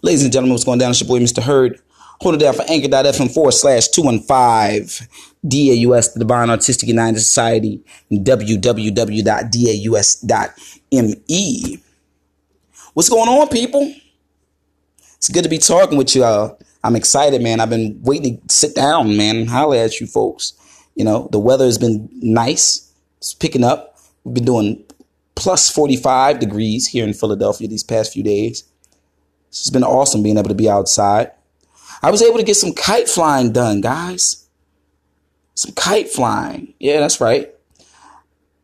Ladies and gentlemen, what's going down? It's your boy, Mr. Heard. Hold it down for anchor.fm forward slash 215 DAUS, the Divine Artistic United Society, www.daus.me. What's going on, people? It's good to be talking with you. Uh, I'm excited, man. I've been waiting to sit down, man, and holler at you folks. You know, the weather has been nice. It's picking up. We've been doing plus 45 degrees here in Philadelphia these past few days. It's been awesome being able to be outside. I was able to get some kite flying done, guys. Some kite flying. Yeah, that's right.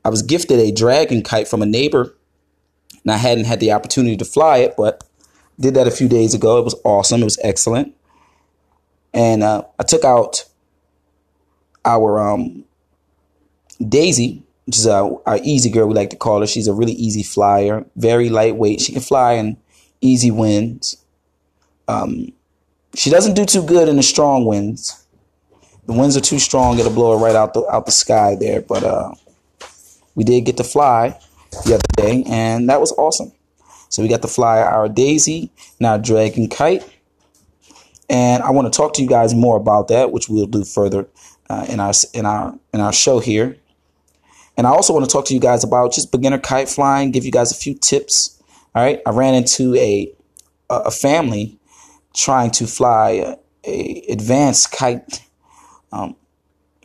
I was gifted a dragon kite from a neighbor, and I hadn't had the opportunity to fly it, but did that a few days ago. It was awesome. It was excellent. And uh, I took out our um, Daisy, which is our, our easy girl, we like to call her. She's a really easy flyer, very lightweight. She can fly in easy winds. Um, she doesn't do too good in the strong winds. The winds are too strong; it'll blow her right out the out the sky there. But uh, we did get to fly the other day, and that was awesome. So we got to fly our Daisy our Dragon Kite, and I want to talk to you guys more about that, which we'll do further uh, in our in our in our show here. And I also want to talk to you guys about just beginner kite flying, give you guys a few tips. All right, I ran into a a family trying to fly a, a advanced kite um,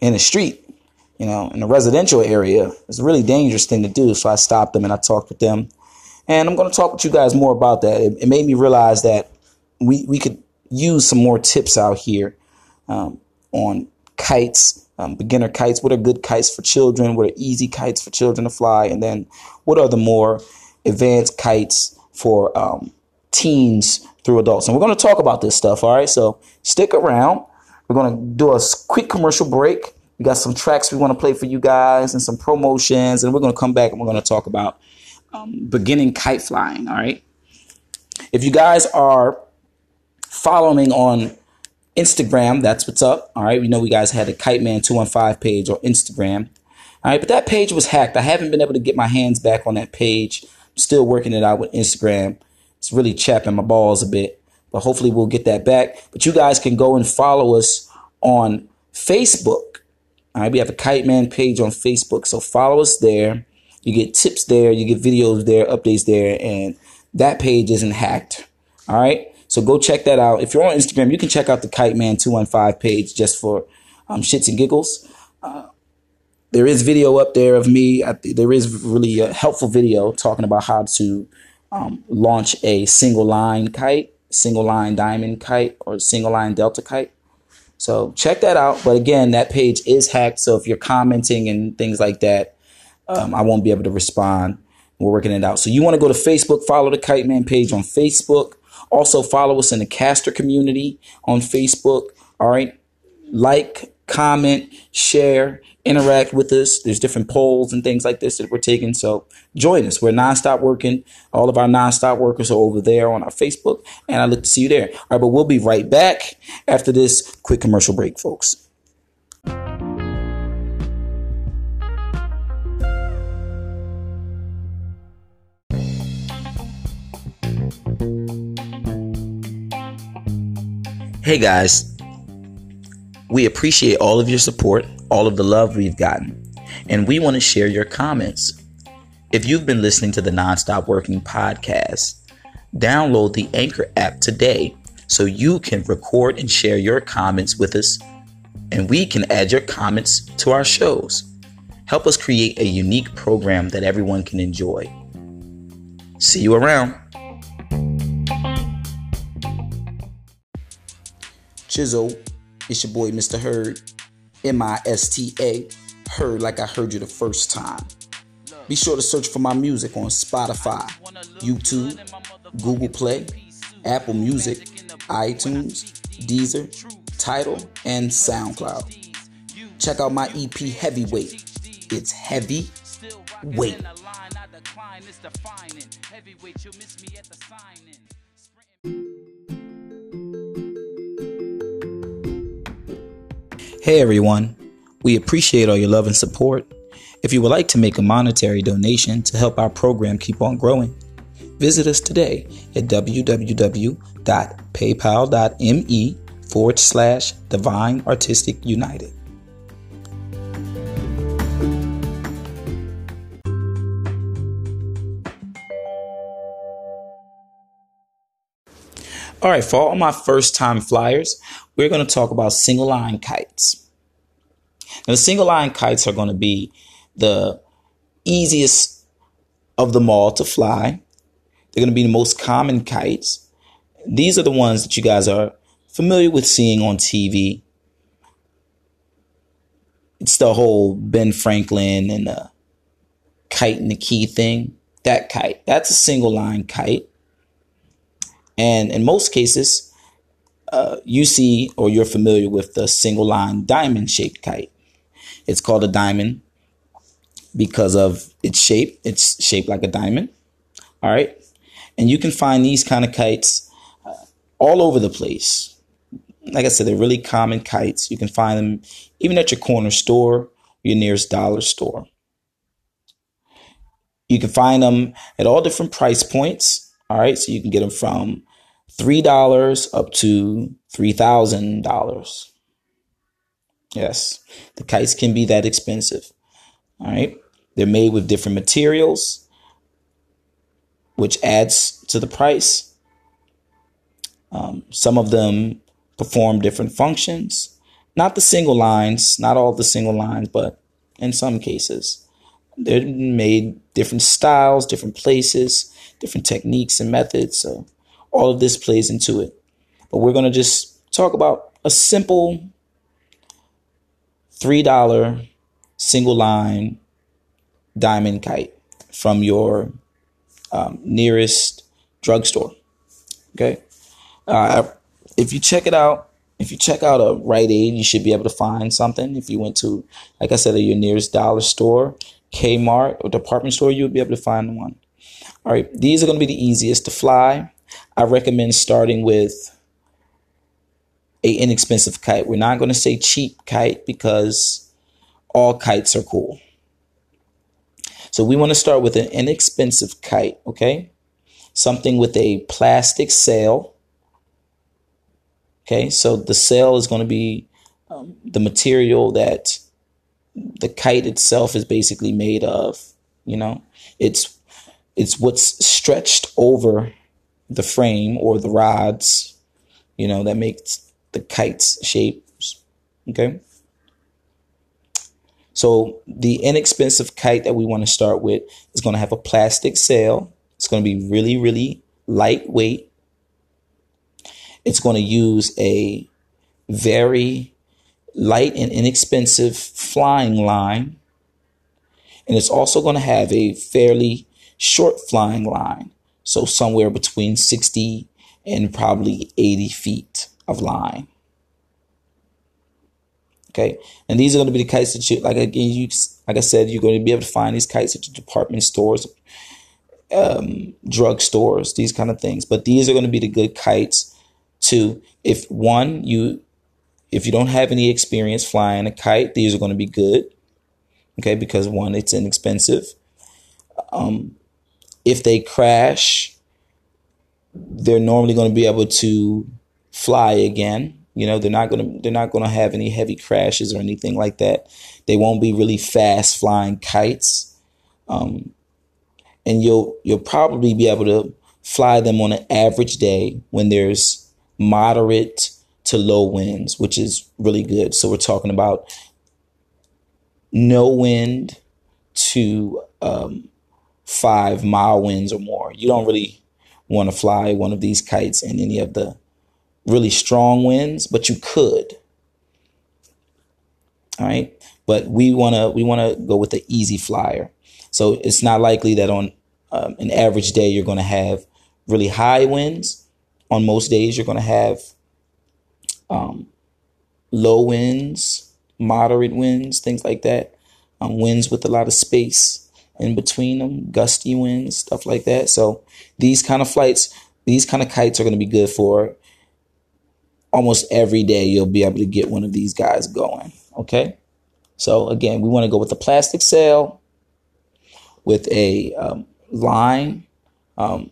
in the street, you know, in a residential area. It's a really dangerous thing to do. So I stopped them and I talked with them, and I'm going to talk with you guys more about that. It, it made me realize that we we could use some more tips out here um, on kites um, beginner kites, what are good kites for children, what are easy kites for children to fly, and then what are the more advanced kites for um, teens through adults. And we're going to talk about this stuff, all right? So stick around. We're going to do a quick commercial break. We got some tracks we want to play for you guys and some promotions, and we're going to come back and we're going to talk about um, beginning kite flying, all right? If you guys are following on Instagram, that's what's up. All right. We know we guys had a Kite Man 215 page or Instagram. All right. But that page was hacked. I haven't been able to get my hands back on that page. Still working it out with Instagram. It's really chapping my balls a bit, but hopefully we'll get that back. But you guys can go and follow us on Facebook. All right. We have a Kite Man page on Facebook. So follow us there. You get tips there. You get videos there, updates there. And that page isn't hacked. All right. So go check that out. If you're on Instagram, you can check out the Kite Man 215 page just for um, shits and giggles. There is video up there of me. there is really a helpful video talking about how to um, launch a single line kite, single line diamond kite, or single line delta kite. So check that out. But again, that page is hacked. So if you're commenting and things like that, um, I won't be able to respond. We're working it out. So you want to go to Facebook, follow the Kite Man page on Facebook. Also, follow us in the caster community on Facebook. All right. Like, comment, share, interact with us. There's different polls and things like this that we're taking. So join us. We're nonstop working. All of our nonstop workers are over there on our Facebook, and I look to see you there. All right, but we'll be right back after this quick commercial break, folks. Hey guys, we appreciate all of your support, all of the love we've gotten, and we want to share your comments. If you've been listening to the Nonstop Working podcast, download the Anchor app today so you can record and share your comments with us, and we can add your comments to our shows. Help us create a unique program that everyone can enjoy. See you around. Chisel, it's your boy Mr. Heard, M I S T A, Heard like I heard you the first time. Be sure to search for my music on Spotify, YouTube, Google Play, Apple Music, iTunes, Deezer, Tidal, and SoundCloud. Check out my EP Heavyweight. It's heavy weight. Hey everyone, we appreciate all your love and support. If you would like to make a monetary donation to help our program keep on growing, visit us today at www.paypal.me forward slash divine artistic united. All right, for all my first time flyers, we're going to talk about single line kites. Now, the single line kites are going to be the easiest of them all to fly. They're going to be the most common kites. These are the ones that you guys are familiar with seeing on TV. It's the whole Ben Franklin and the kite and the key thing. That kite, that's a single line kite. And in most cases, uh, you see or you're familiar with the single line diamond shaped kite. It's called a diamond because of its shape. It's shaped like a diamond. All right. And you can find these kind of kites uh, all over the place. Like I said, they're really common kites. You can find them even at your corner store, your nearest dollar store. You can find them at all different price points. All right. So you can get them from $3 up to $3,000. Yes, the kites can be that expensive. All right. They're made with different materials, which adds to the price. Um, some of them perform different functions. Not the single lines, not all the single lines, but in some cases. They're made different styles, different places, different techniques and methods. So all of this plays into it. But we're going to just talk about a simple $3 single line diamond kite from your um, nearest drugstore. Okay. Uh, if you check it out, if you check out a Rite Aid, you should be able to find something. If you went to, like I said, your nearest dollar store, Kmart, or department store, you would be able to find one. All right. These are going to be the easiest to fly. I recommend starting with a inexpensive kite. We're not going to say cheap kite because all kites are cool. So we want to start with an inexpensive kite, okay? Something with a plastic sail. Okay, so the sail is going to be um, the material that the kite itself is basically made of. You know, it's it's what's stretched over the frame or the rods, you know, that makes the kite's shapes. Okay. So the inexpensive kite that we want to start with is going to have a plastic sail. It's going to be really, really lightweight. It's going to use a very light and inexpensive flying line. And it's also going to have a fairly short flying line. So somewhere between 60 and probably 80 feet of line. Okay. And these are going to be the kites that you, like again, you, like I said, you're going to be able to find these kites at your department stores, um, drug stores, these kind of things. But these are going to be the good kites to, if one, you, if you don't have any experience flying a kite, these are going to be good. Okay. Because one, it's inexpensive. Um, if they crash, they're normally going to be able to fly again. You know, they're not going to they're not going to have any heavy crashes or anything like that. They won't be really fast flying kites, um, and you'll you'll probably be able to fly them on an average day when there's moderate to low winds, which is really good. So we're talking about no wind to um, five mile winds or more. You don't really want to fly one of these kites in any of the really strong winds, but you could. All right. But we want to we want to go with the easy flyer. So it's not likely that on um, an average day you're going to have really high winds. On most days you're going to have um, low winds, moderate winds, things like that. Um, winds with a lot of space in between them, gusty winds, stuff like that. So these kind of flights, these kind of kites are going to be good for almost every day. You'll be able to get one of these guys going. Okay. So again, we want to go with a plastic sail with a um, line, um,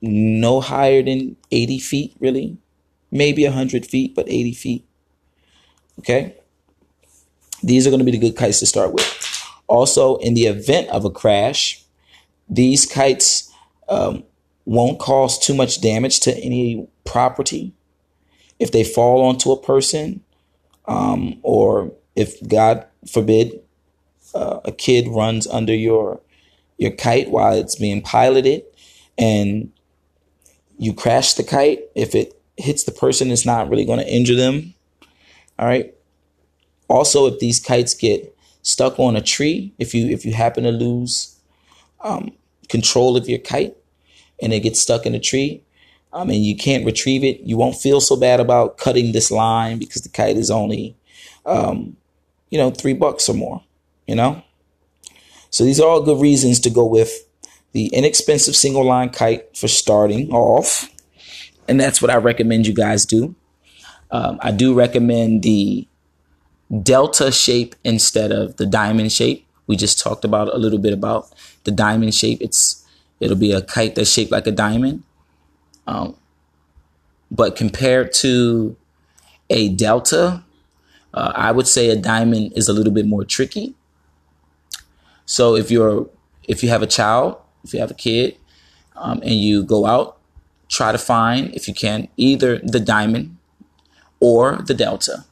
no higher than 80 feet, really. Maybe 100 feet, but 80 feet. Okay. These are going to be the good kites to start with. Also, in the event of a crash, these kites um, won't cause too much damage to any property. If they fall onto a person, um, or if God forbid uh, a kid runs under your your kite while it's being piloted, and you crash the kite, if it hits the person, it's not really going to injure them. All right. Also, if these kites get stuck on a tree, if you if you happen to lose um, control of your kite and it gets stuck in a tree, um, and you can't retrieve it, you won't feel so bad about cutting this line because the kite is only, um, you know, three bucks or more. You know. So these are all good reasons to go with the inexpensive single line kite for starting off. And that's what I recommend you guys do. Um, I do recommend the delta shape instead of the diamond shape. We just talked about a little bit about the diamond shape. It's it'll be a kite that's shaped like a diamond. Um, but compared to a delta, uh, I would say a diamond is a little bit more tricky. So if you're if you have a child if you have a kid, um, and you go out, try to find, if you can, either the diamond or the delta.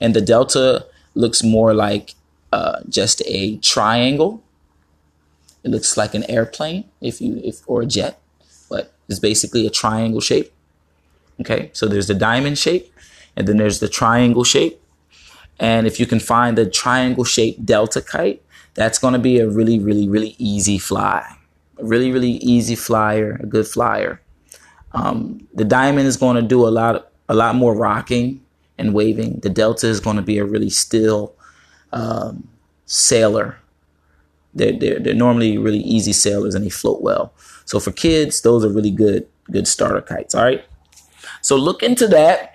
And the delta looks more like uh, just a triangle. It looks like an airplane, if you if or a jet, but it's basically a triangle shape. Okay, so there's the diamond shape, and then there's the triangle shape. And if you can find the triangle shaped delta kite, that's going to be a really, really, really easy fly a really, really easy flyer, a good flyer. Um, the diamond is going to do a lot, a lot more rocking and waving. The delta is going to be a really still um, sailor. They're, they're, they're normally really easy sailors and they float well. So for kids, those are really good, good starter kites. All right. So look into that.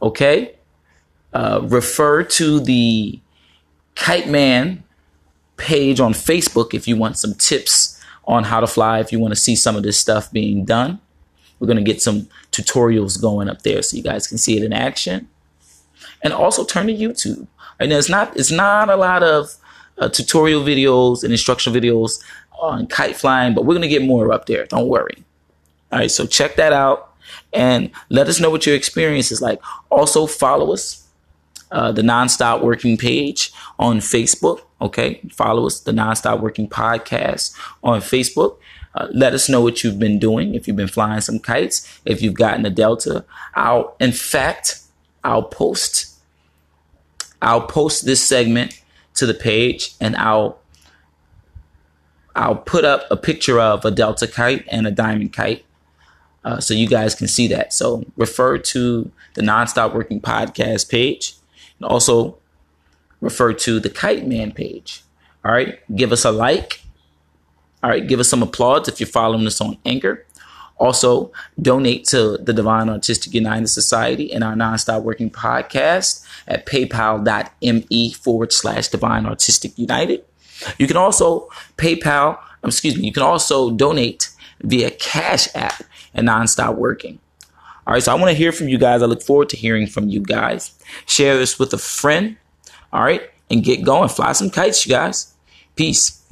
Okay. Uh, refer to the Kite Man page on Facebook if you want some tips on how to fly if you want to see some of this stuff being done. We're going to get some tutorials going up there so you guys can see it in action. And also turn to YouTube. And it's not it's not a lot of uh, tutorial videos and instructional videos on kite flying, but we're going to get more up there. Don't worry. All right, so check that out and let us know what your experience is like. Also follow us uh, the Nonstop Working page on Facebook. Okay, follow us, the Nonstop Working podcast on Facebook. Uh, let us know what you've been doing. If you've been flying some kites, if you've gotten a Delta, I'll, in fact, I'll post, I'll post this segment to the page and I'll, I'll put up a picture of a Delta kite and a diamond kite. Uh, so you guys can see that. So refer to the Nonstop Working podcast page and also refer to the Kite Man page. All right, give us a like. All right, give us some applause if you're following us on Anchor. Also, donate to the Divine Artistic United Society and our Nonstop Working podcast at paypal.me forward slash Divine Artistic United. You can also PayPal, um, excuse me, you can also donate via Cash App and Nonstop Working. All right, so I want to hear from you guys. I look forward to hearing from you guys. Share this with a friend. All right, and get going. Fly some kites, you guys. Peace.